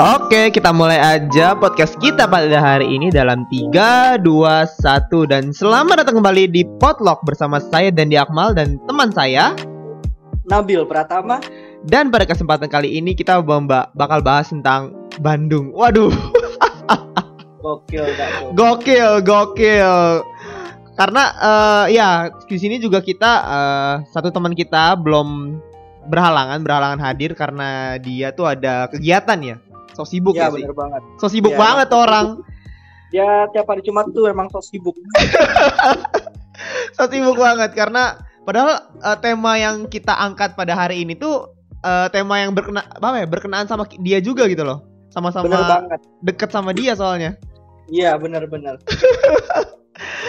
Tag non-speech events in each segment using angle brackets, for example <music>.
Oke, kita mulai aja podcast kita pada hari ini dalam 3, 2, 1 Dan selamat datang kembali di Potluck bersama saya Dendi Akmal dan teman saya. Nabil Pratama. Dan pada kesempatan kali ini kita bakal bahas tentang Bandung. Waduh, Gokil tuh? gokil, gokil. Karena eh, ya di sini juga kita eh, satu teman kita belum berhalangan berhalangan hadir karena dia tuh ada kegiatan ya? So sibuk Ya ya, sih? banget. So sibuk Ya, banget emang orang. Dia tiap hari Jumat tuh emang so sibuk. <laughs> So sibuk banget karena padahal eh, tema yang kita angkat pada hari ini tuh eh, tema yang berkena apa ya berkenaan sama dia juga gitu loh. Sama-sama deket sama dia soalnya. Iya bener-bener <laughs>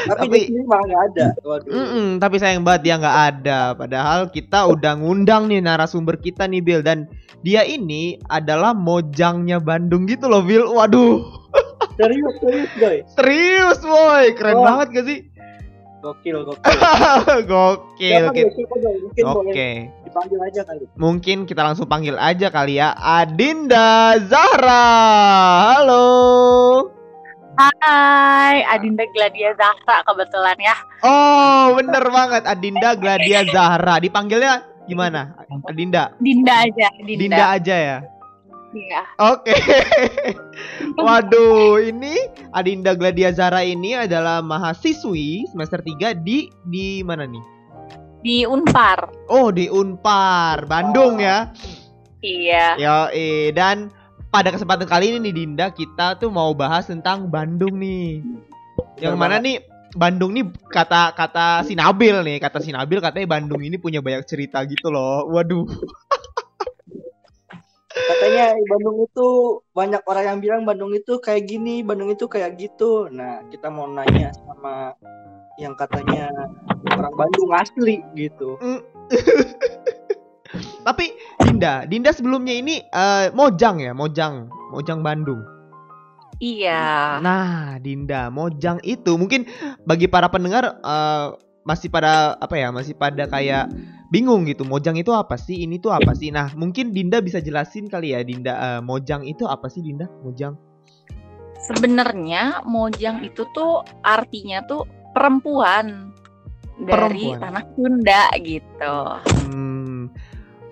Tapi, Tapi- di sini malah gak ada. Waduh. Mm-mm, tapi sayang banget dia nggak ada. Padahal kita udah ngundang nih narasumber kita nih Bill. Dan dia ini adalah mojangnya Bandung gitu loh Bill. Waduh. <laughs> Serius, serius boy. Serius boy. Keren Wah. banget gak sih? Gokil, gokil. <laughs> Gokil Oke, boleh dipanggil aja kali. Mungkin kita langsung panggil aja kali ya. Adinda Zahra. Halo. Hai, Adinda Gladia Zahra kebetulan ya. Oh, bener banget Adinda Gladia Zahra. Dipanggilnya gimana? Adinda. Dinda aja, Dinda. Dinda aja ya. Iya. Oke. <laughs> Waduh, ini Adinda Gladia Zahra ini adalah mahasiswi semester 3 di di mana nih? Di Unpar. Oh, di Unpar, Bandung ya. Iya. Yo, dan pada kesempatan kali ini nih Dinda kita tuh mau bahas tentang Bandung nih. Yang mana nih Bandung nih kata kata si Nabil nih, kata si Nabil katanya Bandung ini punya banyak cerita gitu loh. Waduh. Katanya Bandung itu banyak orang yang bilang Bandung itu kayak gini, Bandung itu kayak gitu. Nah, kita mau nanya sama yang katanya orang Bandung asli gitu. <laughs> Tapi Dinda, Dinda sebelumnya ini eh, Mojang ya, Mojang, Mojang Bandung. Iya. Nah, Dinda, Mojang itu mungkin bagi para pendengar eh, masih pada apa ya, masih pada kayak bingung gitu. Mojang itu apa sih? Ini tuh apa sih? Nah, mungkin Dinda bisa jelasin kali ya, Dinda. eh, Mojang itu apa sih, Dinda? Mojang. Sebenarnya Mojang itu tuh artinya tuh perempuan dari Perempuan. tanah Sunda gitu. Hmm,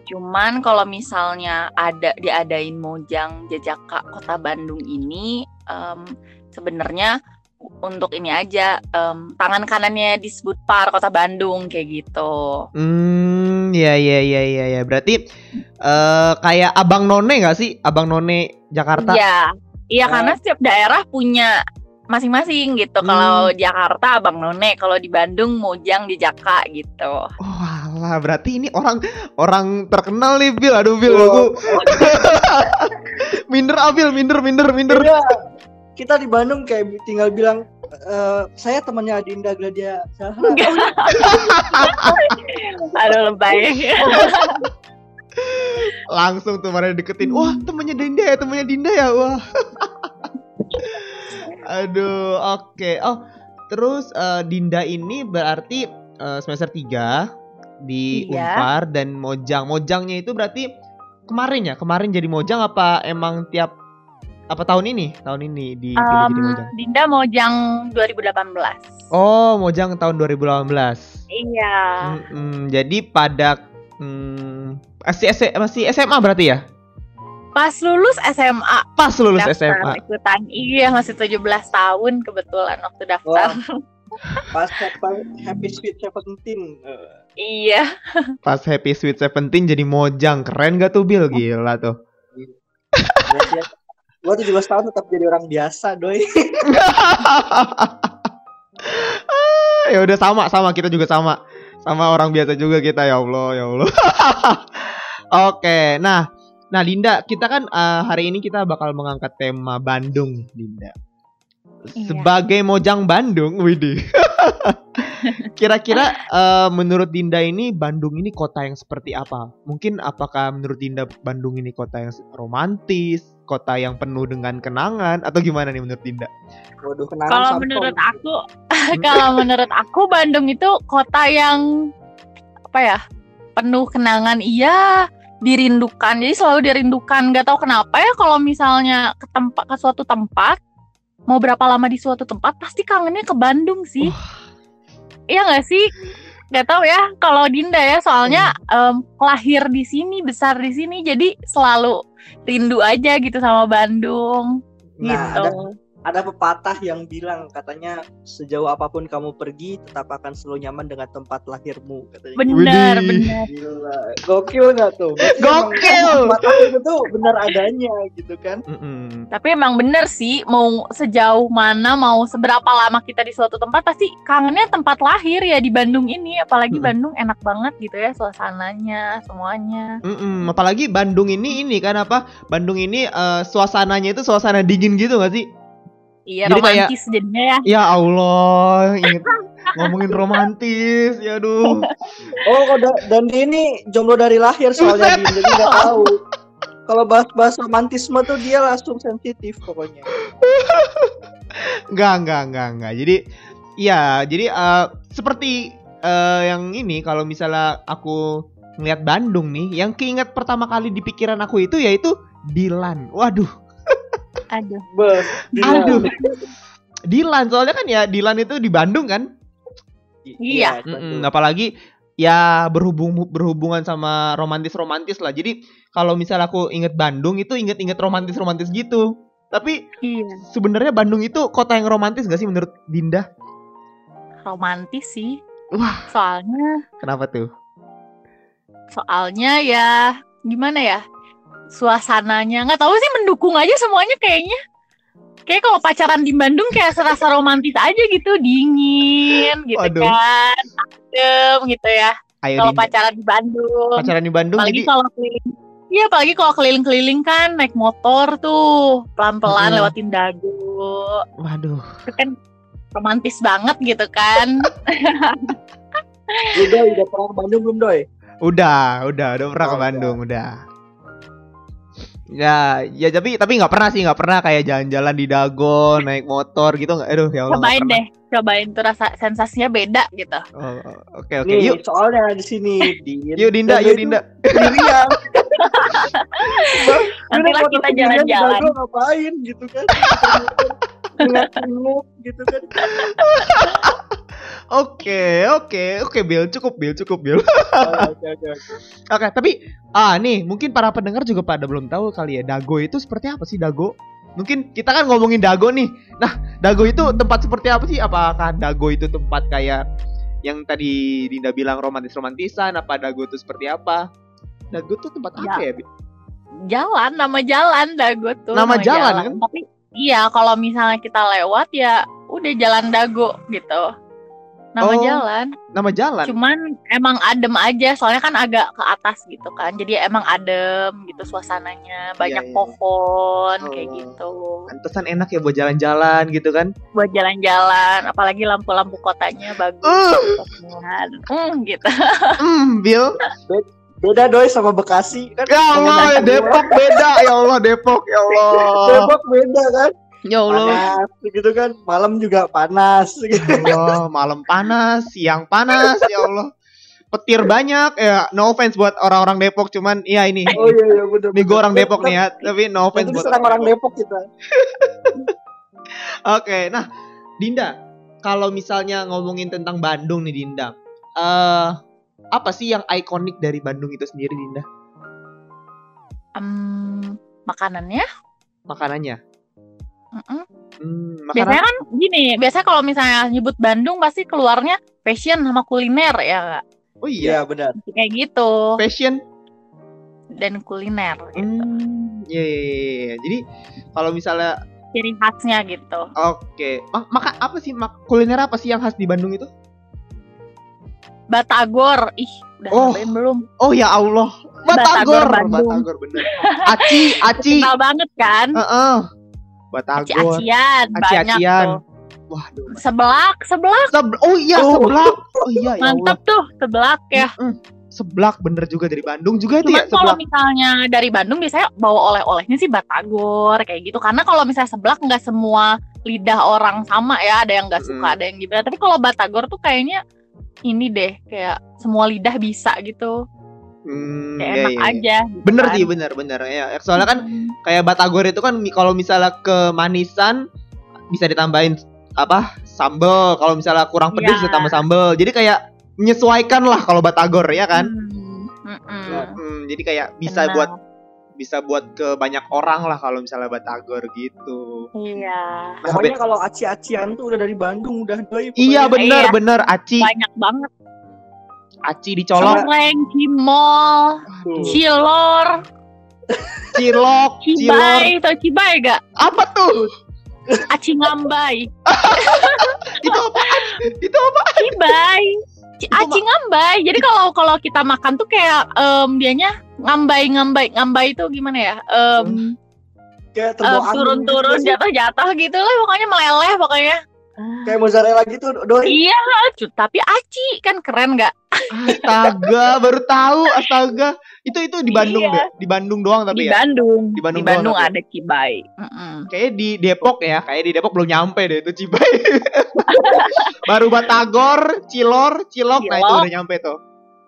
Cuman kalau misalnya ada diadain Mojang Jajaka Kota Bandung ini em, sebenarnya untuk ini aja em, tangan kanannya disebut Par Kota Bandung kayak gitu. hmm, ya ya ya ya ya. Berarti eh kayak Abang None nggak sih? Abang None Jakarta. Iya, iya Ah. karena setiap daerah punya masing-masing gitu. Hmm. Kalau Jakarta Abang None, kalau di Bandung Mojang Jajaka gitu. Oh, alah, berarti ini orang orang terkenal nih, Bil. Aduh, Bil, Oh. aku <laughs> minder, ah, Bil, minder, minder, minder. Iya. Kita di Bandung kayak tinggal bilang "Eh, saya temannya Adinda Gladia. <laughs> Aduh lebay. <laughs> Langsung tuh pada deketin. Wah, temennya Dinda ya, temennya Dinda ya. Wah. Aduh, oke. Oh, terus eh, Dinda ini berarti eh, semester 3 di Iya. Unpar dan Mojang. Mojangnya itu berarti kemarin ya? Kemarin jadi Mojang apa emang tiap apa tahun ini? Tahun ini dipilih jadi Em, Mojang. Dinda Mojang 2018. Oh, Mojang tahun 2018. Iya. Mm-mm, jadi pada mm, masih, S- masih SMA berarti ya? Pas lulus SMA. Pas lulus daftar SMA. Ikutan. Iya, masih 17 tahun kebetulan waktu daftar. <laughs> Pas happy, happy sweet seventeen. Eh, iya. <laughs> Pas Happy Sweet Seventeen jadi Mojang. Keren gak tuh Bill? Gila tuh. berarti <laughs> ya, Gua 17 tahun tetap jadi orang biasa, doi. <laughs> ya udah sama sama kita juga sama. Sama orang biasa juga kita ya Allah, ya Allah. Oke, nah nah Dinda, kita kan eh, hari ini kita bakal mengangkat tema Bandung, Dinda. Iya. Sebagai Mojang Bandung, widih. <laughs> Kira-kira eh, menurut Dinda ini Bandung ini kota yang seperti apa? Mungkin apakah menurut Dinda Bandung ini kota yang romantis, kota yang penuh dengan kenangan atau gimana nih menurut Dinda? Waduh, kenangan Kalau menurut aku, <laughs> kalau menurut aku Bandung itu kota yang apa ya? Penuh kenangan iya, dirindukan. Jadi selalu dirindukan. Gak tahu kenapa ya kalau misalnya ke tempat ke suatu tempat mau berapa lama di suatu tempat pasti kangennya ke Bandung sih. Iya nggak sih? Gak tahu ya kalau Dinda ya soalnya em, lahir di sini, besar di sini jadi selalu rindu aja gitu sama Bandung Nah, gitu. ada ada pepatah yang bilang katanya sejauh apa pun kamu pergi tetap akan selalu nyaman dengan tempat lahirmu katanya. Bener. Gila, gokil nggak tuh? Berarti Gokil. Pepatah itu tuh benar adanya gitu kan? Mm-mm. Tapi emang bener sih, mau sejauh mana, mau seberapa lama kita di suatu tempat, pasti kangennya tempat lahir ya di Bandung ini. Apalagi Mm-mm. Bandung enak banget gitu ya, suasananya, semuanya. Mm-mm. Apalagi Bandung ini ini kan apa? Bandung ini eh, suasananya itu suasana dingin gitu gak sih? Iya, Jadi kayak- romantis jadinya ya. Ya Allah, inget <laughs> ngomongin romantis, ya aduh. <laughs> Oh, da- dan ini jomblo dari lahir soalnya. Din, jadi nggak tahu. Kalau bahas-bahas romantisme tuh dia langsung sensitif pokoknya. <laughs> Enggak, enggak, enggak, enggak. Jadi ya, jadi eh, seperti eh, yang ini kalau misalnya aku ngeliat Bandung nih, yang keinget pertama kali di pikiran aku itu yaitu Dilan. Waduh, Aduh. Beh, aduh. Dilan soalnya kan ya Dilan itu di Bandung kan? Iya. Mm-mm, apalagi ya berhubung berhubungan sama romantis-romantis lah. Jadi kalau misalnya aku inget Bandung itu inget-inget romantis-romantis gitu. Tapi Iya, sebenarnya Bandung itu kota yang romantis gak sih menurut Dinda? romantis sih. Wah. Soalnya, Kenapa tuh? soalnya ya gimana ya? Suasananya nggak tahu sih mendukung aja semuanya kayaknya. Kayak kalau pacaran di Bandung kayak serasa romantis aja gitu, dingin gitu Waduh. kan, adem gitu ya. Ayo Kalau pacaran di Bandung, Pacaran di Bandung apalagi jadi kalau keliling, iya apalagi kalau keliling-keliling kan naik motor tuh pelan-pelan Mm-mm. lewatin dagu, waduh. itu kan romantis banget gitu kan. Udah, udah pernah ke Bandung belum, Doi? Udah, udah, udah pernah Oh, ke udah. Bandung, udah. Ya, ya tapi tapi nggak pernah sih, nggak pernah kayak jalan-jalan di Dagon, naik motor gitu nggak. Aduh, ya Allah. cobain deh, cobain tuh rasa sensasinya beda gitu. Oh, oh, Oke, oke. Nih, Yuk, soalnya di sini <laughs> Din. yuk Dinda, yuk Dinda. Sendirian. <laughs> Nantilah kita jalan-jalan. Ngapain gitu kan? <laughs> Gitu kan. <laughs> Oke, oke, oke, Bill, cukup Bill, cukup Bill. <laughs> Oke, oke, tapi ah nih, mungkin para pendengar juga pada belum tahu kali ya, Dago itu seperti apa sih Dago? Mungkin kita kan ngomongin Dago nih. Nah, Dago itu tempat seperti apa sih? Apakah Dago itu tempat kayak yang tadi Dinda bilang romantis-romantisan? Apa Dago itu seperti apa? Dago tuh tempat apa ya? Bi? Jalan, nama jalan Dago tuh. Nama jalan, kan? Tapi iya kalau misalnya kita lewat ya udah jalan Dago gitu. Nama Oh, jalan. Nama jalan. Cuman emang adem aja, soalnya kan agak ke atas gitu kan. Jadi emang adem gitu suasananya, banyak iya. pohon kayak Oh. gitu. Pantesan enak ya buat jalan-jalan gitu kan? Buat jalan-jalan, apalagi lampu-lampu kotanya bagus. Uh, gitu kan. Hmm, gitu. <laughs> mm, Bill. Beda Doi sama Bekasi kan. Ya Allah, Depok beda. Ya Allah, Depok. Ya Allah. Depok beda kan. Ya Allah. Panas gitu kan. Malam juga panas gitu. Ya Allah, malam panas, siang panas, ya Allah. Petir banyak, ya no offense buat orang-orang Depok, cuman ya ini. Oh iya iya bener. Ini gue orang Depok nih ya, tapi no offense buat diserang orang Depok kita. <laughs> Oke, nah Dinda, kalau misalnya ngomongin tentang Bandung nih Dinda, eh apa sih yang ikonik dari Bandung itu sendiri Dinda? Em, makanannya Makanannya? Mm-mm. Hmm, Biasanya makanan. kan gini, biasanya kalau misalnya nyebut Bandung pasti keluarnya fashion sama kuliner ya nggak? Oh iya, Iya benar. Kayak gitu fashion. dan kuliner gitu. Hmm, iya, iya, iya, iya. Jadi kalau misalnya Ciri khasnya gitu. Oke, Ma- maka apa sih mak kuliner apa sih yang khas di Bandung itu? Batagor, ih udah Oh. belum? Oh ya Allah, Batagor, Batagor, Bandung. Batagor bener. Aci, Aci, Kental banget kan? Heeh. Batagor. Aci-acian banyak Aci-acian. tuh. Waduh. Seblak, seblak Sebel- oh iya Oh. seblak. Oh iya ya mantep tuh seblak ya. Mm-mm. Seblak bener juga dari Bandung juga itu Cuman ya kalau seblak. misalnya dari Bandung biasanya bawa oleh-olehnya sih batagor kayak gitu. Karena kalau misalnya seblak nggak semua lidah orang sama ya. Ada yang nggak suka, Mm. ada yang gimana. Tapi kalau batagor tuh kayaknya ini deh kayak semua lidah bisa gitu. Hmm, kayak iya, enak iya, iya. aja gitu Bener kan. sih, bener bener ya. Soalnya kan Hmm. kayak batagor itu kan kalau misalnya kemanisan bisa ditambahin apa sambel. Kalau misalnya kurang pedes Iya. bisa tambah sambel. Jadi kayak menyesuaikan lah kalau batagor ya kan. Hmm. Mm-mm. Hmm, jadi kayak bisa Benar. buat bisa buat ke banyak orang lah kalau misalnya batagor gitu. iya. Nah, Pokoknya kalau aci-acian tuh udah dari Bandung udah doi. iya bener Iya. bener. Aci. Banyak banget. Aci dicolok. Coreng, cimol, cilor, <laughs> cilok cilor. cibai, tau cibai gak? apa tuh? Aci ngambai, <laughs> itu apa itu apa cibai, aci ngambai. Jadi kalau kalau kita makan tuh kayak em, dianya ngambai ngambai ngambai itu gimana ya? Em, Kayak angin turun-turun gitu jatuh-jatuh gitu lah pokoknya meleleh pokoknya. Kayak mozzarella gitu doi. Iya, tapi aci kan keren gak? astaga baru tahu astaga itu itu di Bandung Iya. deh di Bandung doang tapi Di ya Bandung, Di Bandung doang tapi. ada cibai. Mm-mm. kayaknya di Depok ya kayak di Depok belum nyampe deh itu Cibai <laughs> baru Batagor Cilor Cilok nah itu Cilok. udah nyampe tuh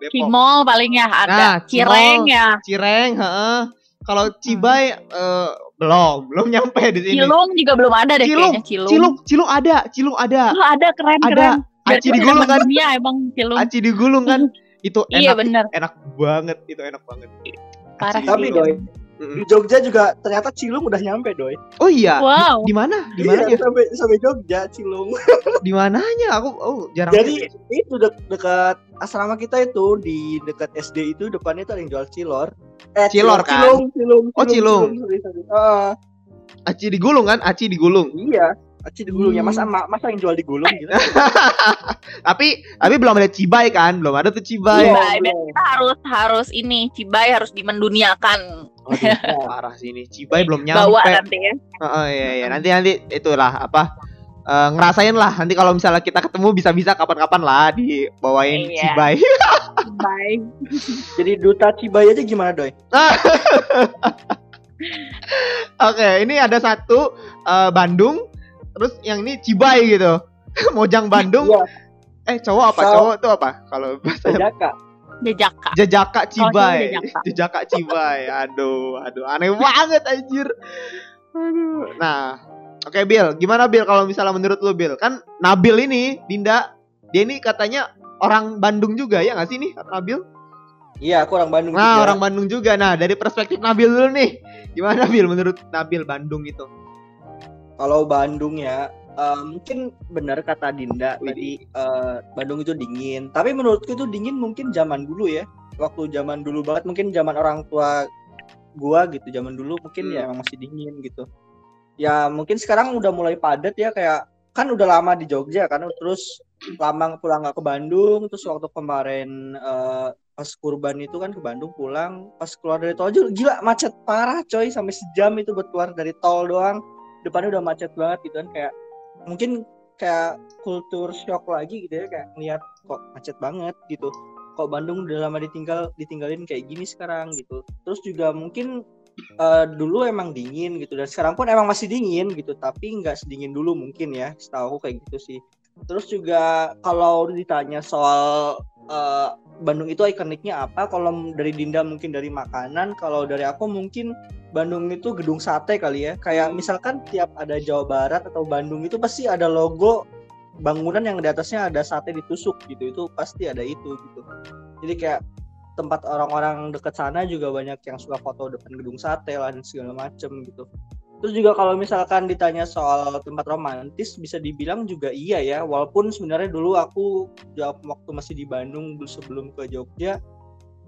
Depok Cimol paling ya ada, Nah, cireng ya, Cireng heeh kalau Cibai eh, belum belum nyampe di sini Cilung juga belum ada deh Cilung, kayaknya Cilung. Cilung Cilung ada Cilung ada Oh, ada keren ada keren. aci digulung kan Dunia emang Cilung. aci digulung kan <laughs> itu Iya enak bener. enak banget itu enak banget Parah Aci sih. Tapi digulung. Di Jogja juga ternyata Cilung udah nyampe doi. oh iya Wow. di mana di Iya, mananya sampai sampai Jogja Cilung. di mananya aku oh jarang Jadi itu dek- dekat asrama kita itu di dekat SD itu depannya itu ada yang jual cilor. Eh, Cilor, kan? Cilung, cilung, Oh, cilung. sorry, sorry. Ah, aci digulung kan aci digulung iya. Aci digulung ya Hmm. masa ma- masa yang jual digulung gitu. <laughs> tapi tapi belum ada cibai kan belum ada tuh cibai Iya. Cibai, berarti kita harus harus ini Cibai harus dimenduniakan Waduh, parah sih ini cibai belum <laughs> nyampe bawa nanti ya. Oh, iya iya nanti nanti itulah apa eh, ngerasain lah nanti kalau misalnya kita ketemu bisa-bisa kapan-kapan lah dibawain Iya. cibai <laughs> Cibai. Jadi duta Cibai aja gimana doi? Oke, ini ada satu eh, Bandung, terus yang ini Cibai gitu. <laughs> Mojang Bandung. Iya, Eh, cowok apa? So- Cowok tuh apa? Kalau bahasa Jaka. Jejaka. Jejaka Kalau Cibai. jejaka. <laughs> Jejaka Cibai. Aduh, aduh aneh banget anjir. Aduh. Nah, oke Bill, gimana Bill kalau misalnya menurut lu Bill? Kan Nabil ini, Dinda, dia ini katanya orang Bandung juga ya nggak sih nih Nabil? Iya, aku orang Bandung Nah, juga. orang Bandung juga. Nah, dari perspektif Nabil dulu nih. Gimana Bil menurut Nabil Bandung itu? Kalau Bandung ya, eh, mungkin benar kata Dinda Widih. tadi eh, Bandung itu dingin. Tapi menurutku itu dingin mungkin zaman dulu ya. Waktu zaman dulu banget mungkin zaman orang tua gua gitu zaman dulu mungkin Hmm. ya emang masih dingin gitu. Ya mungkin sekarang udah mulai padat ya kayak kan udah lama di Jogja kan terus lama pulang nggak ke Bandung terus waktu kemarin eh, pas kurban itu kan ke Bandung pulang pas keluar dari tol aja gila macet parah coy sampai sejam itu buat keluar dari tol doang depannya udah macet banget gitu kan kayak mungkin kayak kultur shock lagi gitu ya kayak ngeliat kok macet banget gitu. Kok Bandung udah lama ditinggal ditinggalin kayak gini sekarang gitu. Terus juga mungkin eh, dulu emang dingin gitu dan sekarang pun emang masih dingin gitu tapi nggak sedingin dulu mungkin ya setahu aku kayak gitu sih. Terus juga kalau ditanya soal eh, Bandung itu ikoniknya apa kalau dari Dinda mungkin dari makanan kalau dari aku mungkin Bandung itu gedung sate kali ya. Kayak misalkan tiap ada Jawa Barat atau Bandung itu pasti ada logo bangunan yang di atasnya ada sate ditusuk gitu. Itu pasti ada itu gitu. Jadi kayak tempat orang-orang deket sana juga banyak yang suka foto depan gedung sate lah dan segala macem gitu. Terus juga kalau misalkan ditanya soal tempat romantis bisa dibilang juga iya ya. Walaupun sebenarnya dulu aku jawab waktu masih di Bandung sebelum ke Jogja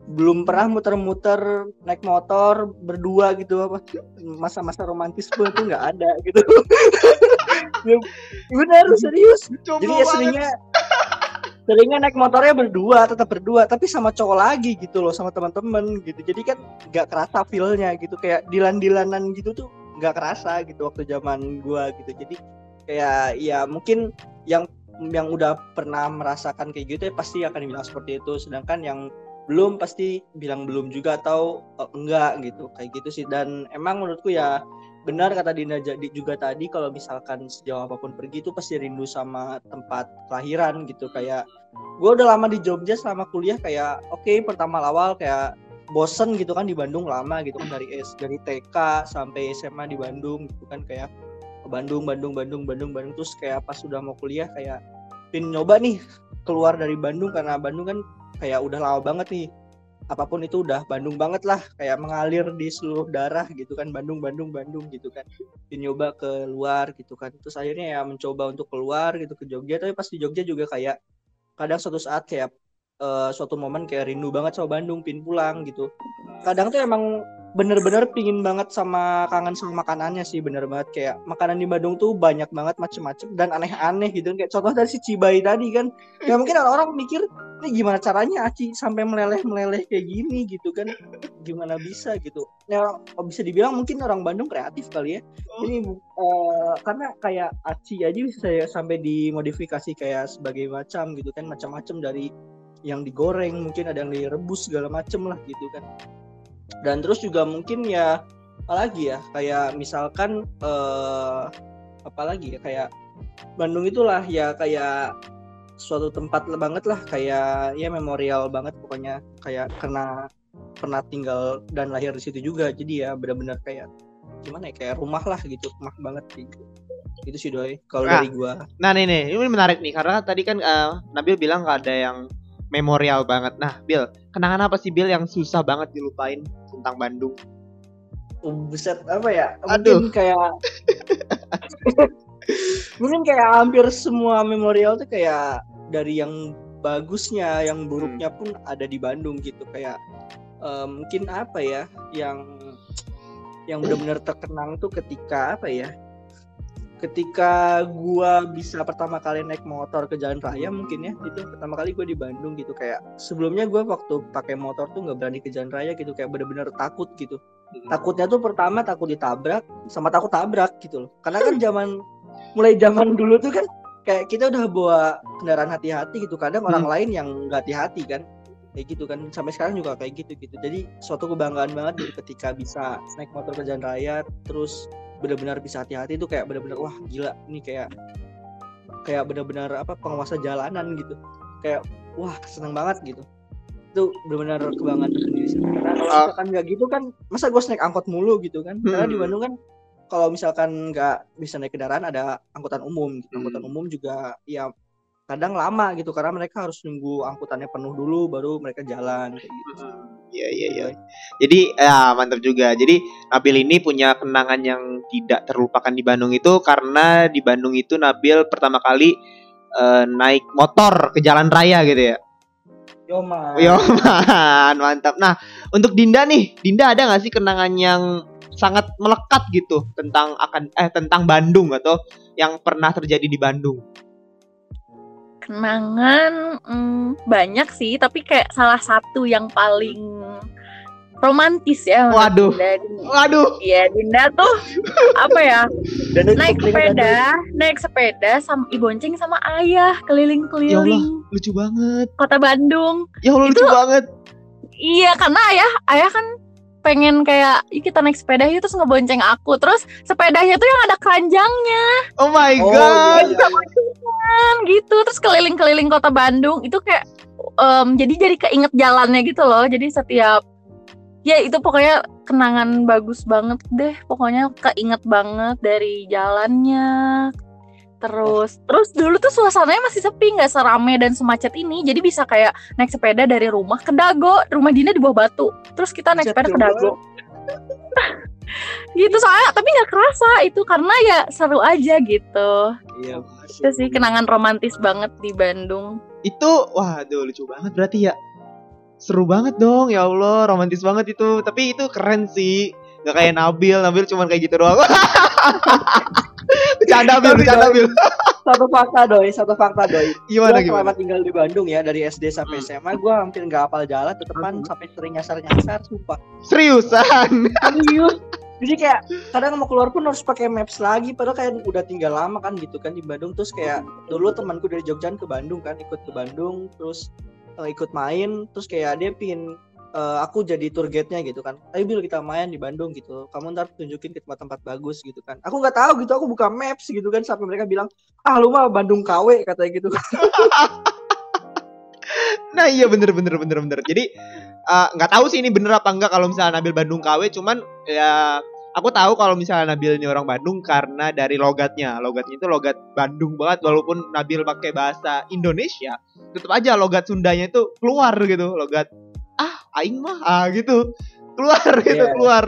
belum pernah muter-muter naik motor berdua gitu. Apa masa-masa romantis pun itu nggak ada gitu. <laughs> Ya, benar serius. Coba jadi ya seringnya seringnya naik motornya berdua tetap berdua tapi sama cowok lagi gitu loh sama teman-teman gitu. Jadi kan nggak kerasa feelnya gitu. Kayak dilan-dilanan gitu tuh nggak kerasa gitu waktu zaman gua gitu. Jadi kayak ya mungkin yang yang udah pernah merasakan kayak gitu ya pasti akan bilang seperti itu. Sedangkan yang belum pasti bilang belum juga atau eh, enggak gitu kayak gitu sih. Dan emang menurutku ya benar kata Dinda jadi juga tadi kalau misalkan sejauh apa pun pergi itu pasti rindu sama tempat kelahiran gitu. Kayak gue udah lama di Jogja selama kuliah kayak oke pertama awal kayak bosen gitu kan di Bandung lama gitu kan dari S dari TK sampai SMA di Bandung gitu kan kayak ke Bandung Bandung Bandung Bandung Bandung. Terus kayak pas sudah mau kuliah kayak pin nyoba nih keluar dari Bandung karena Bandung kan kayak udah lama banget nih. Apa pun itu udah Bandung banget lah kayak mengalir di seluruh darah gitu kan Bandung Bandung Bandung gitu kan. Nyoba ke luar gitu kan. Terus akhirnya ya mencoba untuk keluar gitu ke Jogja tapi pas di Jogja juga kayak kadang suatu saat kayak uh, suatu momen kayak rindu banget sama Bandung pin pulang gitu. Kadang tuh emang bener-bener pingin banget sama kangen sama makanannya sih bener banget. Kayak makanan di Bandung tuh banyak banget macem-macem dan aneh-aneh gitu. Kayak contoh dari si Cibai tadi kan. Ya mungkin orang mikir ini gimana caranya Aci sampai meleleh-meleleh kayak gini gitu kan. Gimana bisa gitu. Ya bisa dibilang mungkin orang Bandung kreatif kali ya. Ini uh, karena kayak Aci aja bisa sampai dimodifikasi kayak sebagai macam gitu kan macam-macam dari yang digoreng mungkin ada yang direbus segala macem lah gitu kan. Dan terus juga mungkin ya apalagi ya kayak misalkan uh, apalagi ya kayak Bandung itulah ya kayak suatu tempat banget lah kayak ya memorial banget pokoknya kayak karena pernah tinggal dan lahir di situ juga. Jadi ya benar-benar kayak gimana ya kayak rumah lah gitu rumah banget gitu itu sih doi kalau nah, dari gua. nah nih nih ini menarik nih karena tadi kan uh, Nabil bilang gak ada yang memorial banget. Nah, Bill, kenangan apa sih Bill yang susah banget dilupain tentang Bandung? Oh, buset apa ya? Mungkin Aduh. kayak <laughs> mungkin kayak hampir semua memorial tuh kayak dari yang bagusnya, yang buruknya pun ada di Bandung gitu. Kayak uh, mungkin apa ya? Yang yang benar-benar terkenang tuh ketika apa ya? Ketika gua bisa pertama kali naik motor ke jalan raya mungkin ya itu pertama kali gua di Bandung gitu. Kayak sebelumnya gua waktu pakai motor tuh nggak berani ke jalan raya gitu kayak bener-bener takut gitu. Hmm. takutnya tuh pertama takut ditabrak sama takut tabrak gitu loh. Karena kan zaman mulai zaman <laughs> dulu tuh kan kayak kita udah bawa kendaraan hati-hati gitu. Kadang hmm. orang lain yang nggak hati-hati kan kayak gitu kan. Sampai sekarang juga kayak gitu gitu. Jadi suatu kebanggaan banget gitu ketika bisa naik motor ke jalan raya terus benar-benar bisa hati-hati itu kayak benar-benar wah gila ini kayak kayak benar-benar apa penguasa jalanan gitu kayak wah seneng banget gitu itu benar-benar kebanggaan tersendiri sih karena kalau uh, misalkan nggak gitu kan masa gue naik angkot mulu gitu kan hmm. karena di Bandung kan kalau misalkan nggak bisa naik kendaraan ada angkutan umum gitu. angkutan hmm. umum juga ya kadang lama gitu karena mereka harus nunggu angkutannya penuh dulu baru mereka jalan kayak gitu. Iya iya iya. Jadi ya mantap juga. Jadi Nabil ini punya kenangan yang tidak terlupakan di Bandung itu karena di Bandung itu Nabil pertama kali uh, naik motor ke jalan raya gitu ya. Yoman. Yoman, mantap. Nah, untuk Dinda nih, Dinda ada nggak sih kenangan yang sangat melekat gitu tentang akan eh tentang Bandung atau yang pernah terjadi di Bandung? Kenangan hmm, banyak sih tapi kayak salah satu yang paling romantis ya waduh. Dinda. waduh. Iya Dinda tuh <laughs> apa ya naik sepeda naik sepeda sama ibonceng sama ayah keliling-keliling. Ya lucu banget. Kota Bandung. Ya Allah itu, lucu banget. Iya karena ayah ayah kan pengen kayak yuk kita naik sepeda yuk terus ngebonceng aku. Terus sepedanya tuh yang ada keranjangnya. Oh my oh, god. iya. gitu. Terus keliling-keliling kota Bandung itu kayak um, jadi jadi keinget jalannya gitu loh. Jadi setiap ya itu pokoknya kenangan bagus banget deh. Pokoknya keinget banget dari jalannya terus. Terus dulu tuh suasananya masih sepi nggak serame dan semacet ini. Jadi bisa kayak naik sepeda dari rumah ke Dago. Rumah Dina di bawah batu. Terus kita naik sepeda ke Dago. <laughs> Gitu soalnya tapi nggak kerasa itu. Karena ya seru aja gitu. Iya itu sih kenangan romantis banget di Bandung. Itu waduh lucu banget berarti ya. Seru banget dong ya Allah. Romantis banget itu. Tapi itu keren sih nggak kayak Nabil Nabil cuma kayak gitu doang <laughs> Bercanda Bil, bercanda Bil. Satu fakta doi, satu fakta doi. Gimana gua selama tinggal di Bandung ya dari SD sampai hmm. SMA gue hampir nggak hafal jalan, tetepan hmm. sampai sering nyasar-nyasar, sumpah. Seriusan? Serius. Jadi kayak kadang mau keluar pun harus pakai maps lagi padahal kayak udah tinggal lama kan gitu kan di Bandung terus kayak dulu temanku dari Jogja ke Bandung kan ikut ke Bandung terus uh, ikut main terus kayak dia pin uh, aku jadi tour guide-nya gitu kan. Ayo Bil kita main di Bandung gitu. Kamu ntar tunjukin ke tempat-tempat bagus gitu kan. Aku nggak tahu gitu, aku buka maps gitu kan sampai mereka bilang, "Ah, lu mah Bandung KW," katanya gitu. <laughs> nah, iya bener bener bener bener. Jadi eh, nggak tahu sih ini bener apa enggak kalau misalnya Nabil Bandung KW cuman ya aku tahu kalau misalnya Nabil ini orang Bandung karena dari logatnya logatnya itu logat Bandung banget walaupun Nabil pakai bahasa Indonesia tetap aja logat Sundanya itu keluar gitu logat ah aing mah ah gitu keluar gitu Iya. keluar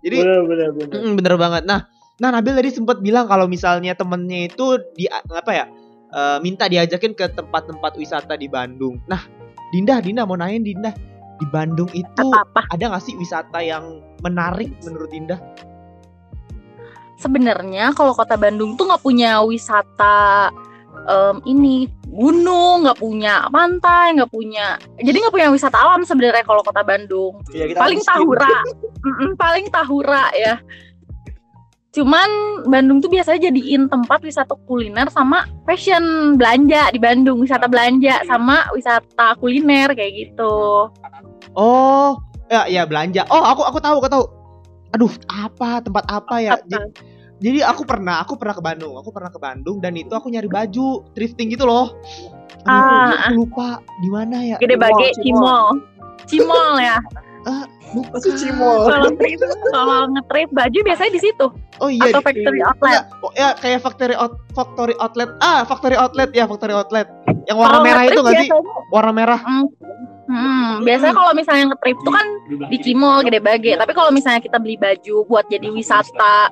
jadi bener bener bener Mm, bener banget. Nah, nah Nabil tadi sempat bilang kalau misalnya temennya itu di apa ya eh, minta diajakin ke tempat-tempat wisata di Bandung. Nah, Dinda, Dinda mau nanya Dinda, di Bandung itu Apa-apa. ada nggak sih wisata yang menarik menurut Dinda? Sebenarnya kalau kota Bandung tuh nggak punya wisata em, ini gunung, nggak punya pantai, nggak punya. Jadi nggak punya wisata alam sebenarnya kalau kota Bandung. Iya, kita paling miskin. tahura paling tahura ya cuman Bandung tuh biasanya jadiin tempat wisata kuliner sama fashion belanja di Bandung wisata belanja sama wisata kuliner kayak gitu Oh, ya ya belanja. Oh, aku aku tahu, aku tahu. Aduh, apa tempat apa ya? Apa? J- Jadi aku pernah, aku pernah ke Bandung. Aku pernah ke Bandung dan itu aku nyari baju thrifting gitu loh. Aduh, Ah. aku lupa di mana ya? gede bage Cimol. cimol ya Bukan. Masuk Cimol. kalau trip kalau ngetrip baju biasanya di situ Oh iya, atau di- factory outlet oh, ya kayak factory out, factory outlet. Ah, factory outlet ya, factory outlet. Yang warna Kalau merah itu nggak sih? Warna merah. Hmm, hmm, biasanya kalau misalnya ngetrip tuh kan di Cimol gede bage tapi kalau misalnya kita beli baju buat jadi wisata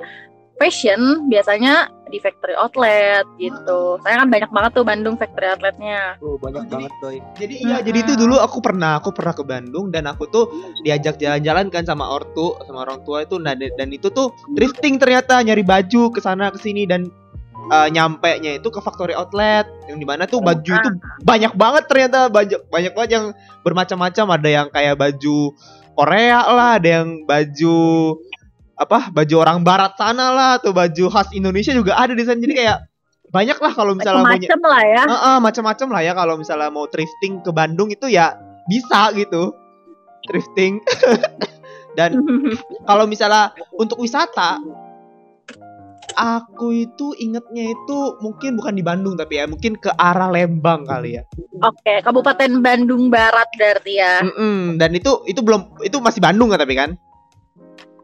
fashion biasanya di factory outlet gitu. Saya kan banyak banget tuh Bandung factory outletnya. Oh, banyak Jadi- banget coy. Jadi iya, Mm-mm. jadi itu dulu aku pernah, aku pernah ke Bandung dan aku tuh diajak jalan-jalan kan sama ortu, sama orang tua itu. Nah, dan itu tuh thrifting ternyata nyari baju ke sana ke sini dan eh, nyampe nya itu ke factory outlet yang di mana tuh baju itu banyak banget ternyata banyak banyak banget yang bermacam-macam. Ada yang kayak baju Korea lah ada yang baju apa baju orang barat sana lah atau baju khas Indonesia juga ada di sana. Jadi kayak banyak lah kalau misalnya macam-macam lah ya. Heeh, macam-macam lah ya kalau misalnya mau thrifting ke Bandung itu ya bisa gitu. Thrifting. <laughs> Dan <laughs> kalau misalnya untuk wisata aku itu ingetnya itu mungkin bukan di Bandung tapi ya mungkin ke arah Lembang kali ya. Oke Kabupaten Bandung Barat berarti ya. Mm-mm, dan itu itu belum itu masih Bandung kan tapi kan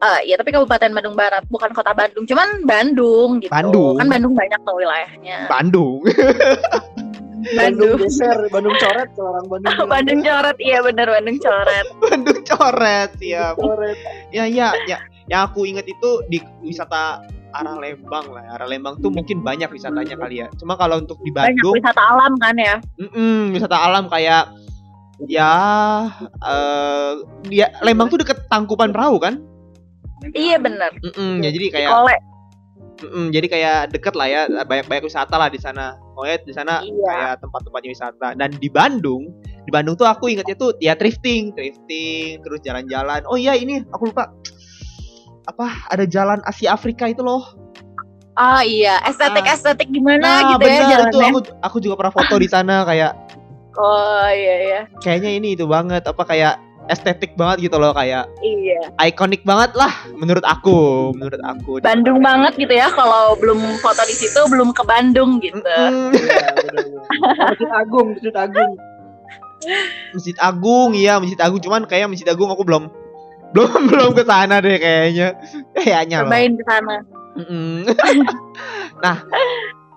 Eh, ya tapi Kabupaten Bandung Barat bukan kota Bandung cuman Bandung gitu Bandung. kan Bandung banyak tuh wilayahnya Bandung <laughs> Bandung Bandung geser, Bandung coret orang Bandung. bilang. <laughs> Bandung coret iya bener Bandung coret <laughs> Bandung coret siap coret. ya ya ya yang aku inget itu di wisata arah Lembang lah arah Lembang tuh mungkin banyak wisatanya kali ya cuma kalau untuk di banyak Bandung wisata alam kan ya Mm-mm, wisata alam kayak ya eh dia Lembang tuh deket Tangkupan Perahu kan? Iya bener Mm-mm, ya jadi kayak Oleh mm-mm, jadi kayak deket lah ya banyak-banyak wisata lah di sana. Pokoknya di sana Iya. kayak tempat-tempatnya wisata. Dan di Bandung, di Bandung tuh aku ingetnya tuh ya thrifting, thrifting, terus jalan-jalan. Oh iya ini aku lupa. Apa ada jalan Asia Afrika itu loh. Oh iya, estetik estetik gimana Nah, gitu ya benar itu jalannya. aku aku juga pernah foto di sana kayak <laughs> Oh iya iya. kayaknya ini itu banget apa kayak estetik banget gitu loh kayak Iya. ikonik banget lah menurut aku menurut aku Bandung banget gitu ya kalau belum foto di situ belum ke Bandung gitu. <laughs> Iya. Masjid Agung, Masjid Agung. Masjid Agung iya Masjid Agung cuman kayak Masjid Agung aku belum belum <laughs> belum ke sana deh kayaknya kayaknya loh Cobain ke sana. <laughs> Nah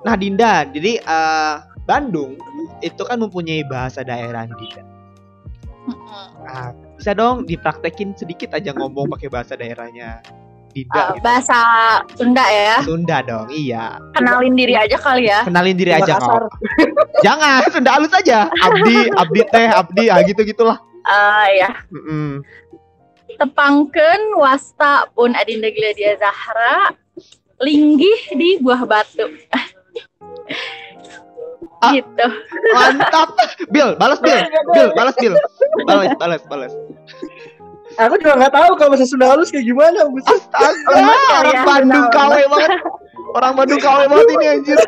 nah Dinda jadi eh, Bandung itu kan mempunyai bahasa daerah Dinda Nah, bisa dong dipraktekin sedikit aja ngomong pakai bahasa daerahnya Dinda Eh, gitu. bahasa Sunda ya. Sunda dong iya Kenalin diri aja kali ya. kenalin diri Di aja kok jangan Sunda halus aja Abdi Abdi teh Abdi ah gitu gitulah Ah ya. Mm-mm. Tepangken wasta pun Adinda Gladia Zahra linggih di buah batu. <laughs> Ah. gitu. Mantap. Bill, balas Bill. Bill, balas Bill. Balas, balas, balas. Aku juga nggak tahu kalau bahasa Sunda halus kayak gimana. Astaga, kali orang ya, Bandung. KW banget. Orang Bandung KW banget ini anjir.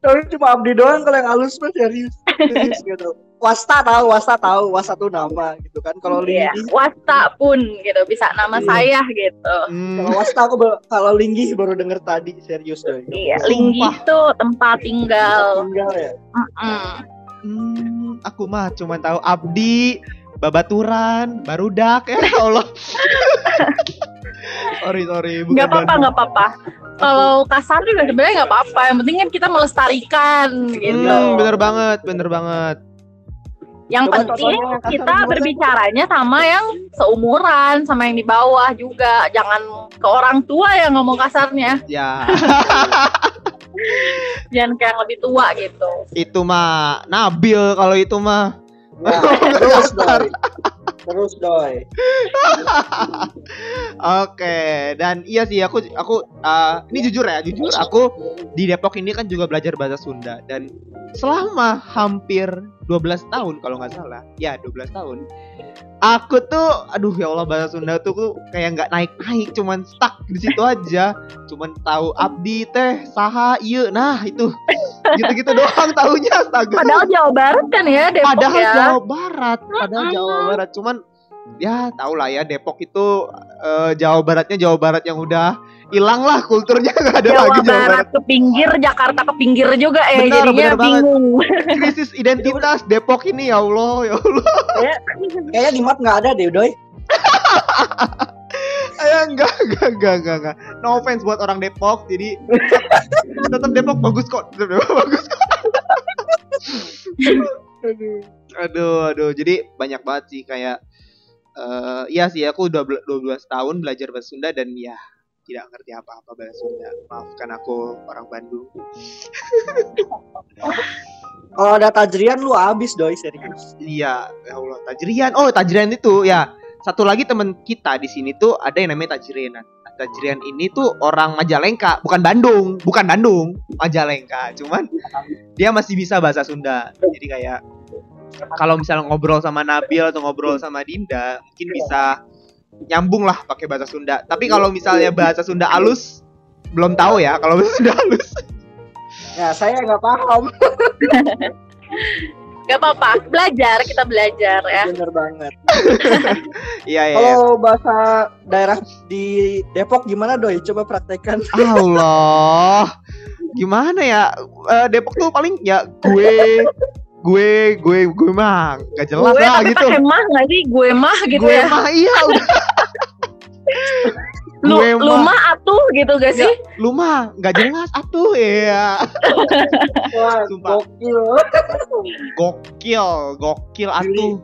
Tapi cuma Abdi doang kalau yang halus mah serius. Serius gitu. Wasta tahu, Wasta tahu, Wasta tuh nama gitu kan. Kalau Iya, Linggi, wasta pun gitu bisa nama Iya. saya gitu. Hmm, kalau Wasta aku baru- kalau Linggi baru denger tadi serius deh. Iya, Sumpah. linggih itu tempat tinggal. Tinggal ya. Mm-mm. hmm, aku mah cuma tahu Abdi, babaturan, barudak ya Allah. <laughs> sorry sorry, bukan nggak apa-apa nggak apa-apa kalau kasar juga sebenarnya nggak apa-apa yang penting kan kita melestarikan gitu Hmm, bener banget, bener banget. Yang Coba penting kita berbicaranya sama yang seumuran sama yang di bawah juga. Jangan ke orang tua yang ngomong kasarnya. Ya, <laughs> jangan ke yang lebih tua gitu. Itu mah Nabil kalau itu mah. Nah, terus doi. Terus doi. <laughs> Oke, dan iya sih aku aku uh, ini jujur ya, jujur aku di Depok ini kan juga belajar bahasa Sunda dan selama hampir 12 tahun kalau nggak salah. Ya, 12 tahun. Aku tuh aduh ya Allah bahasa Sunda tuh tuh kayak nggak naik-naik, cuman stuck di situ aja. Cuman tahu abdi teh saha ieu. Nah, itu. Gitu-gitu doang tahunya astaga. padahal Jawa Barat kan ya Depok Padahal ya Jawa Barat, padahal. Jawa Barat. Cuman ya tau lah ya Depok itu eh, Jawa Baratnya Jawa Barat yang udah hilang lah kulturnya <laughs> nggak ada Jawa lagi Jawa Barat. Barat ke pinggir Jakarta ke pinggir juga eh Benar, jadinya benar banget. bingung Krisis identitas Depok ini ya Allah ya Allah. Kayaknya di map nggak ada deh, doi. <laughs> Eh, enggak, enggak, enggak, enggak, enggak. No offense buat orang Depok, jadi <laughs> tetap Depok bagus kok, tetap Depok bagus kok. aduh, aduh, aduh. Jadi banyak banget sih kayak, eh ya sih aku udah bel- 12 tahun belajar bahasa Sunda dan ya tidak ngerti apa-apa bahasa Sunda. Maafkan aku orang Bandung. <laughs> Kalau ada tajrian lu abis doi serius. Iya, ya Allah, Tajrian. Oh, Tajrian itu ya. Satu lagi teman kita di sini tuh ada yang namanya Tajrian. Nah, Tajrian ini tuh orang Majalengka, bukan Bandung, bukan Bandung, Majalengka. Cuman dia masih bisa bahasa Sunda. Jadi kayak kalau misalnya ngobrol sama Nabil atau ngobrol sama Dinda, mungkin bisa nyambung lah pakai bahasa Sunda. Tapi kalau misalnya bahasa Sunda halus belum tahu ya kalau bahasa Sunda halus. Ya saya nggak paham. <laughs> Gak apa-apa, belajar, kita belajar ya. Bener banget. <laughs> Iya iya. iya. Kalau bahasa daerah di Depok gimana doi? Coba praktekkan. Allah, gimana ya? Eh, Depok tuh paling ya gue, gue, gue, gue mah nggak jelas gue lah tapi gitu. pakai mah nggak sih? Gue mah gitu gue ya. mah iya <laughs> udah. Lu, gue lu mah. atuh gitu gak Ya, sih? Lu mah nggak jelas atuh ya. Wah, <laughs> Sumpah. gokil. Gokil, gokil atuh.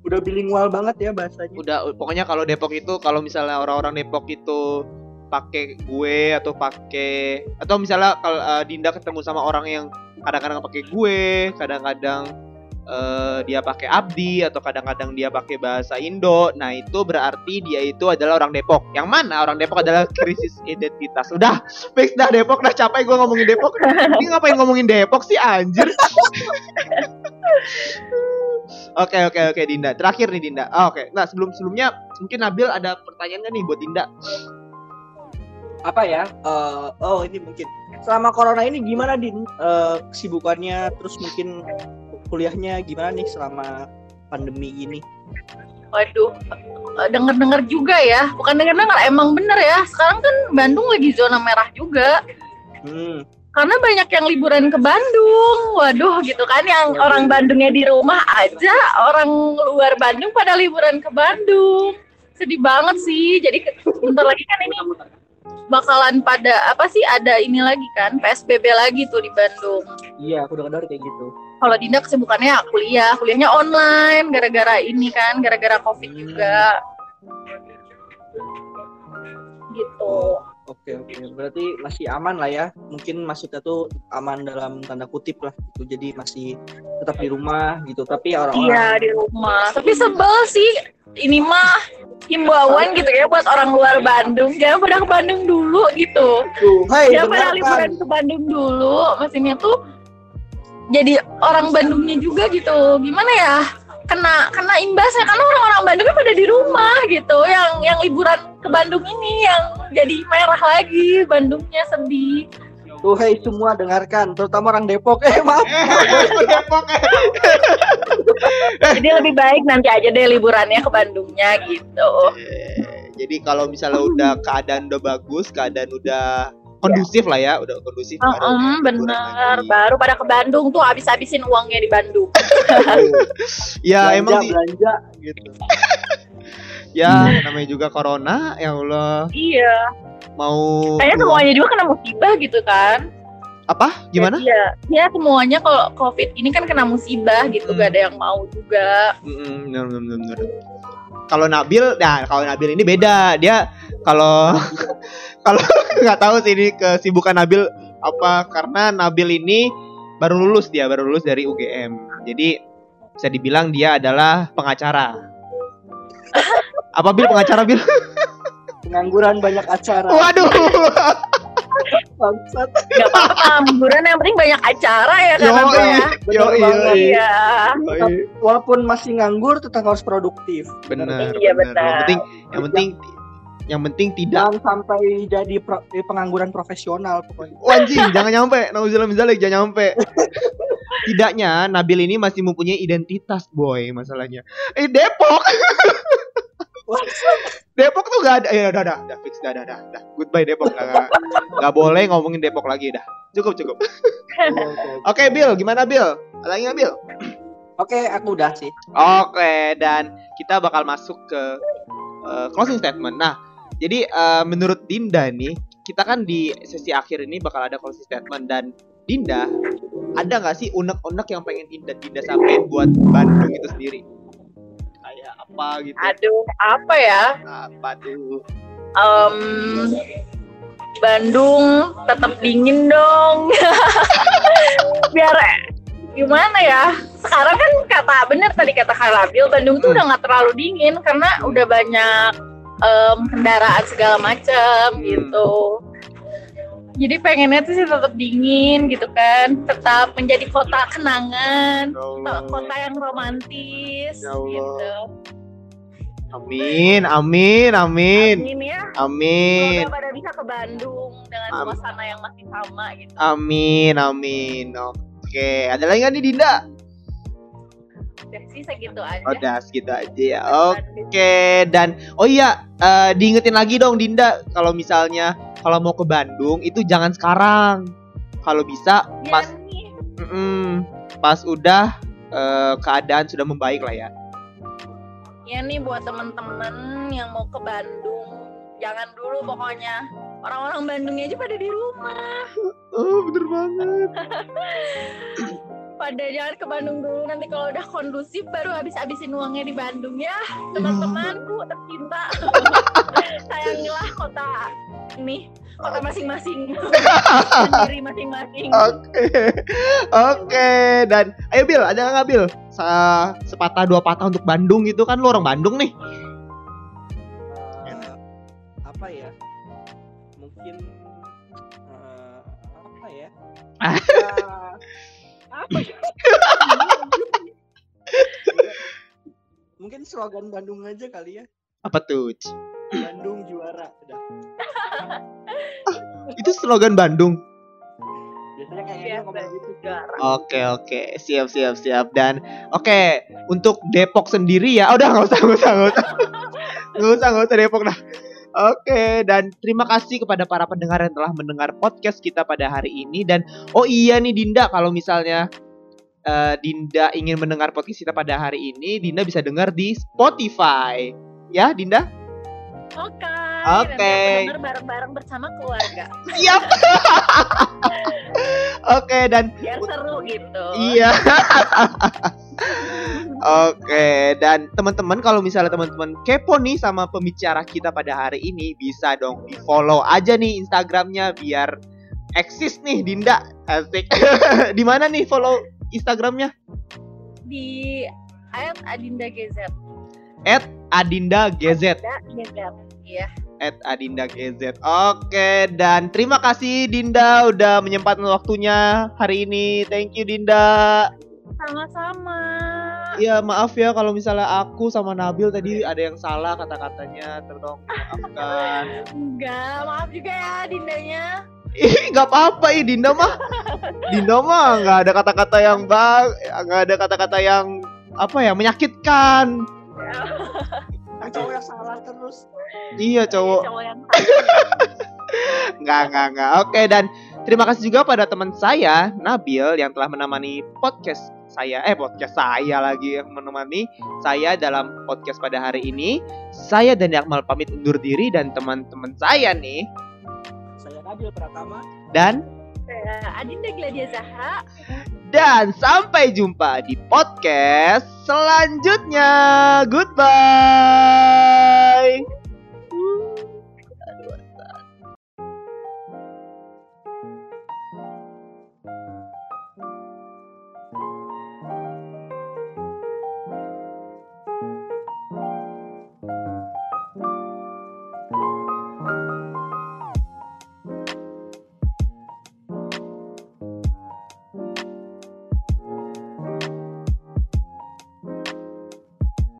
Udah bilingual banget ya bahasanya. Udah pokoknya kalau Depok itu kalau misalnya orang-orang Depok itu pakai gue atau pakai atau misalnya kalau eh, Dinda ketemu sama orang yang kadang-kadang pakai gue, kadang-kadang eh, dia pakai abdi atau kadang-kadang dia pakai bahasa Indo. Nah, itu berarti dia itu adalah orang Depok. Yang mana orang Depok adalah krisis identitas. Udah, fix dah Depok dah capek gue ngomongin Depok. Ini ngapain ngomongin Depok sih anjir? Oke oke oke Dinda. Terakhir nih Dinda. Ah, oke. Nah, sebelum sebelumnya mungkin Nabil ada pertanyaan nggak nih buat Dinda? Apa ya? Eh, oh ini mungkin. Selama corona ini gimana din? Eh, kesibukannya terus mungkin kuliahnya gimana nih selama pandemi ini? Waduh, eh, denger-denger juga ya. Bukan denger-denger, emang bener ya. Sekarang kan Bandung lagi zona merah juga. Hmm. Karena banyak yang liburan ke Bandung. Waduh, gitu kan. Yang orang Bandungnya di rumah aja, orang luar Bandung pada liburan ke Bandung. Sedih banget sih. Jadi bentar lagi kan ini bakalan pada apa sih ada ini lagi kan PSBB lagi tuh di Bandung. Iya, aku dengar kayak gitu. Kalau Dinda kesibukannya kuliah, kuliahnya online gara-gara ini kan, gara-gara Covid Hmm. juga. Gitu. Oke oke, berarti masih aman lah ya. Mungkin maksudnya tuh aman dalam tanda kutip lah. Gitu. Jadi masih tetap di rumah gitu. Tapi Iya orang-orang di rumah. Tapi sebel sih. Ini mah himbauan gitu ya buat orang luar Bandung. Jangan pada ke Bandung dulu gitu. tuh, hai Jangan pada liburan ke Bandung dulu. Maksudnya tuh jadi orang Bandungnya juga gitu. Gimana ya? Kena kena imbasnya karena orang-orang Bandungnya pada di rumah gitu. Yang yang liburan ke Bandung ini yang jadi merah lagi. Bandungnya sedih. Tuh, hai semua dengarkan, terutama orang Depok. Eh maaf. Eh, Depok eh. <laughs> Jadi lebih baik nanti aja deh liburannya ke Bandungnya gitu. Eh, Jadi kalau misalnya udah keadaan udah bagus, keadaan udah kondusif lah ya, udah kondusif. baru Heeh, liburan bener. lagi. Baru pada ke Bandung tuh habis-habisin uangnya di Bandung. <laughs> Ya belanja, emang sih, belanja gitu. <laughs> ya namanya juga corona, ya Allah iya. Mau Kayaknya semuanya juga kena musibah gitu kan. apa? Gimana? Iya. Ya semuanya kalau COVID ini kan kena musibah gitu. Hmm. Gak ada yang mau juga. Mm, bener, bener, bener. Kalau Nabil, nah kalau Nabil ini beda. Dia kalau <laughs> kalau <laughs> nggak tahu sih ini kesibukan Nabil apa karena Nabil ini baru lulus dia baru lulus dari UGM. Jadi bisa dibilang dia adalah pengacara. <laughs> apa Bil pengacara Bil? Pengangguran banyak acara. Waduh. <laughs> Bangsat. Gak apa-apa. Liburan yang penting banyak acara ya kan. Yo, ya. yo, banget. Iya. Walaupun masih nganggur tetap harus produktif. Benar, Iya, benar. Yang penting yang penting yang penting tidak Jangan sampai jadi pro- eh, pengangguran profesional pokoknya. Oh, anjing, <laughs> jangan nyampe. Nauzubillah min zalik, jangan nyampe. <laughs> Tidaknya Nabil ini masih mempunyai identitas, boy, masalahnya. Eh Depok. <laughs> Depok tuh gak ada. Ya udah, udah, udah, fix, udah, udah, udah, udah. Goodbye Depok. Gak, gak, gak boleh ngomongin Depok lagi, dah. Cukup, cukup. Oke. <laughs> Oke, Bill, gimana Bill? Ada lagi nggak, Bill? Oke, aku udah sih. Oke, dan kita bakal masuk ke eh, closing statement. Nah, jadi eh, menurut Dinda nih, kita kan di sesi akhir ini bakal ada closing statement dan Dinda, ada nggak sih unek-unek yang pengen Dinda Dinda sampaikan buat Bandung itu sendiri? Apa gitu? Aduh, apa ya? Apa tuh? Em, Bandung tetap dingin dong. <laughs> Biar gimana ya? Sekarang kan kata bener tadi kata Kalabil, Bandung tuh Hmm. udah nggak terlalu dingin karena udah banyak em, kendaraan segala macam Hmm. gitu. Jadi pengennya tuh sih tetap dingin gitu kan, tetap menjadi kota kenangan, Ya kota yang romantis Ya gitu. Amin, amin, amin, Amin ya. amin, Semoga pada bisa ke Bandung dengan Am- suasana yang masih sama gitu. amin, amin. Oke, ada lagi nggak nih Dinda? Udah sih segitu aja. Udah segitu aja ya. Oke, dan oh iya, eh, diingetin lagi dong Dinda kalau misalnya kalau mau ke Bandung itu jangan sekarang. Kalau bisa Ya pas nih, mm-mm, pas udah eh, keadaan sudah membaik lah ya. Ya nih buat temen-temen yang mau ke Bandung, jangan dulu pokoknya. Orang-orang Bandungnya aja pada di rumah. Oh, bener banget. <laughs> Pada jangan ke Bandung dulu. Nanti kalau udah kondusif baru habis-habisin uangnya di Bandung ya. Teman-temanku <laughs> tercinta. <laughs> Sayangilah kota ini, kota masing-masing. <laughs> Sendiri masing-masing. Oke. Oke, dan ayo Bil, ada nggak Bil? Sa- sepatah dua patah untuk Bandung gitu kan lu orang Bandung nih. Eh, apa ya? Mungkin eh, apa ya? <laughs> Ya, apa ya? Mungkin slogan Bandung aja kali ya. Apa tuh? Bandung juara udah. Itu slogan Bandung. Biasanya kayak Iya, gitu ngomong gitu. Oke oke. Siap siap siap. Dan oke untuk Depok sendiri ya. Oh, udah nggak usah nggak usah nggak usah. Nggak usah nggak usah Depok dah. Oke dan terima kasih kepada para pendengar yang telah mendengar podcast kita pada hari ini. Dan oh iya nih Dinda kalau misalnya eh, Dinda ingin mendengar podcast kita pada hari ini Dinda bisa dengar di Spotify. Ya Dinda Oke. Oke. nanti aku denger bareng-bareng bersama keluarga. siap <laughs> oke dan Biar seru gitu. Iya. <laughs> Oke, dan teman-teman kalau misalnya teman-teman kepo nih sama pembicara kita pada hari ini, bisa dong di follow aja nih Instagramnya biar eksis nih Dinda. Asik. <laughs> di mana nih follow Instagramnya? Di ayat Adinda GZ. At Adinda GZ. Ada GZ. Iya. At Adinda GZ. Oke, dan terima kasih Dinda udah menyempatkan waktunya hari ini. Thank you Dinda. Sama-sama. Iya maaf ya kalau misalnya aku sama Nabil tadi ada yang salah kata-katanya tolong maafkan. Enggak, maaf juga ya Dindanya. Ih nggak apa-apa ih Dinda mah. Dinda mah nggak ada kata-kata yang bang, nggak ada kata-kata yang apa ya menyakitkan. Cowok yang salah terus. Iya cowok. Cowok yang. <laughs> Enggak, enggak, enggak. Oke, dan terima kasih juga pada teman saya, Nabil, yang telah menemani podcast saya, eh podcast saya lagi yang menemani saya dalam podcast pada hari ini. Saya dan Akmal pamit undur diri dan teman-teman saya nih. Saya Nabil Pratama. Dan Adinda Gladia Zahra. Dan sampai jumpa di podcast selanjutnya. Goodbye.